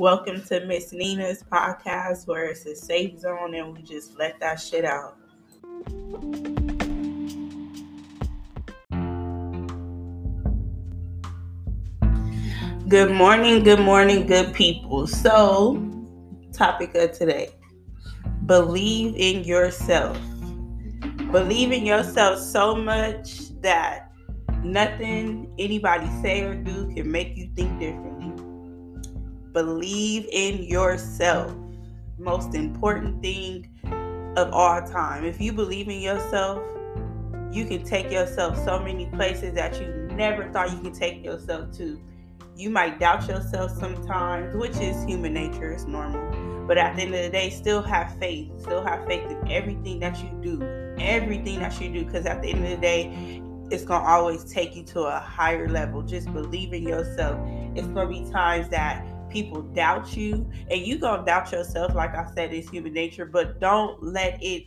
Welcome to Miss Nina's podcast, where it's a safe zone and we just let that shit out. Good morning, good morning, good people. So, topic of today believe in yourself. Believe in yourself so much that nothing anybody say or do can make you think differently. Believe in yourself. Most important thing of all time. If you believe in yourself, you can take yourself so many places that you never thought you could take yourself to. You might doubt yourself sometimes, which is human nature, it's normal. But at the end of the day, still have faith. Still have faith in everything that you do. Everything that you do. Because at the end of the day, it's going to always take you to a higher level. Just believe in yourself. It's going to be times that people doubt you and you gonna doubt yourself like i said it's human nature but don't let it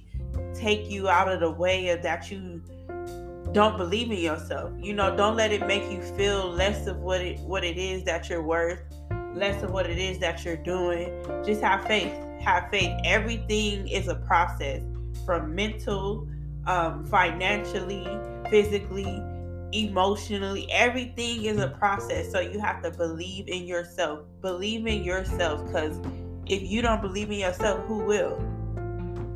take you out of the way of that you don't believe in yourself. You know don't let it make you feel less of what it what it is that you're worth less of what it is that you're doing. Just have faith. Have faith. Everything is a process from mental um, financially physically emotionally everything is a process. So you have to believe in yourself. Believe in yourself because if you don't believe in yourself who will?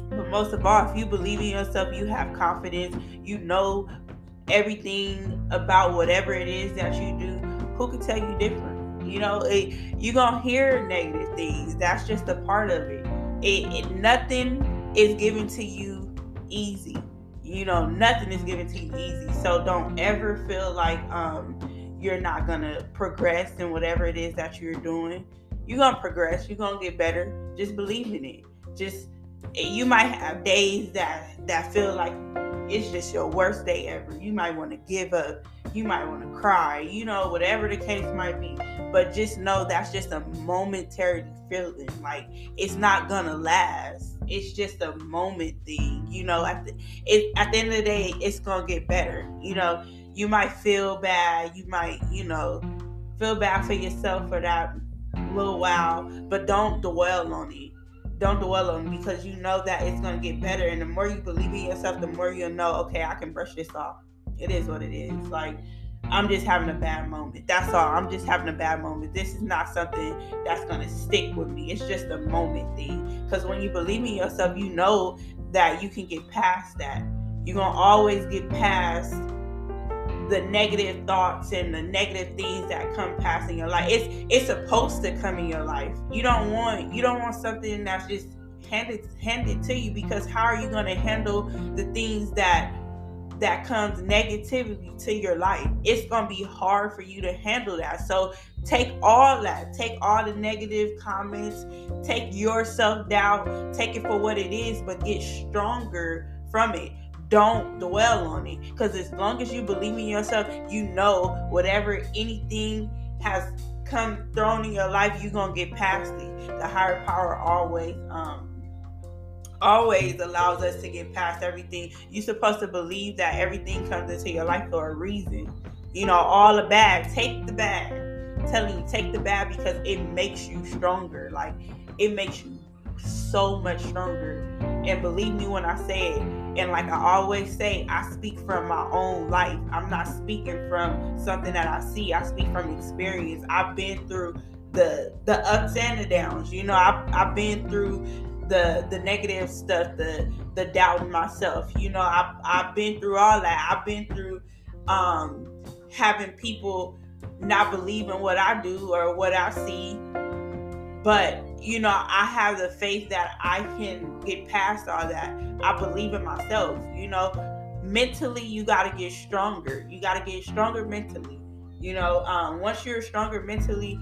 But most of all if you believe in yourself you have confidence. You know everything about whatever it is that you do. Who could tell you different? You know it, you're gonna hear negative things. That's just a part of it. it, it nothing is given to you easy you know nothing is given to you easy. So don't ever feel like um you're not gonna progress in whatever it is that you're doing. You're gonna progress. You're gonna get better. Just believe in it. Just you might have days that that feel like it's just your worst day ever. You might want to give up. You might want to cry. You know whatever the case might be. But just know that's just a momentary feeling. Like it's not gonna last it's just a moment thing you know at the, it, at the end of the day it's gonna get better you know. You might feel bad you might you know feel bad for yourself for that little while but don't dwell on it. Don't dwell on it because you know that it's gonna get better and the more you believe in yourself the more you'll know okay i can brush this off. It is what it is. Like I'm just having a bad moment. That's all. I'm just having a bad moment. This is not something that's going to stick with me. It's just a moment thing. Because when you believe in yourself, you know that you can get past that. You're going to always get past the negative thoughts and the negative things that come past in your life. It's it's supposed to come in your life. You don't want you don't want something that's just handed handed to you because how are you going to handle the things that that comes negativity to your life. It's going to be hard for you to handle that. So take all that, take all the negative comments, take your self doubt, take it for what it is, but get stronger from it. Don't dwell on it because as long as you believe in yourself, you know whatever anything has come thrown in your life, you're gonna get past it. The higher power always um always allows us to get past everything. You're supposed to believe that everything comes into your life for a reason. You know, all the bad, take the bad. I'm telling you, take the bad because it makes you stronger. Like it makes you so much stronger. And believe me when I say it, and like I always say, I speak from my own life. I'm not speaking from something that I see. I speak from experience. I've been through the the ups and the downs. You know, I've, I've been through the the negative stuff, the the doubting myself. You know, I've I've been through all that. I've been through um having people not believe in what I do or what I see. But you know, I have the faith that I can get past all that. I believe in myself. You know, mentally you got to get stronger. You got to get stronger mentally. You know, um, once you're stronger mentally,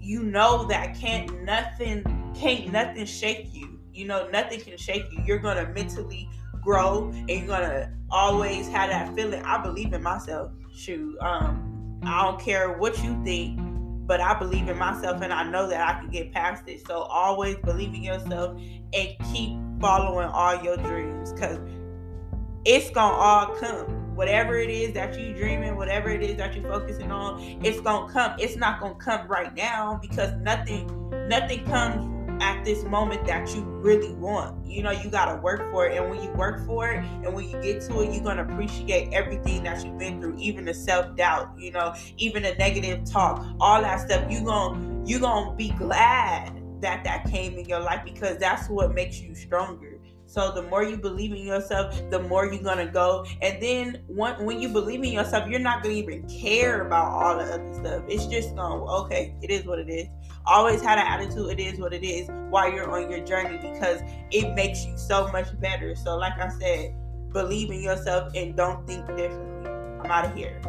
you know that can't nothing can't nothing shake you you know, nothing can shake you. You're gonna mentally grow and you're gonna always have that feeling. I believe in myself. Shoot. Um, I don't care what you think, but I believe in myself and I know that I can get past it. So always believe in yourself and keep following all your dreams because it's gonna all come. whatever it is that you're dreaming, whatever it is that you're focusing on, it's gonna come. It's not gonna come right now because nothing, nothing comes at this moment that you really want. You know, you gotta work for it, and when you work for it, and when you get to it, you're gonna appreciate everything that you've been through, even the self doubt. You know, even the negative talk, all that stuff. You gonna you gonna be glad that that came in your life because that's what makes you stronger so the more you believe in yourself, the more you're gonna go. And then when, when you believe in yourself, you're not gonna even care about all the other stuff. It's just gonna okay, it is what it is. Always had an attitude, it is what it is while you're on your journey because it makes you so much better. So like I said, believe in yourself and don't think differently. I'm out of here.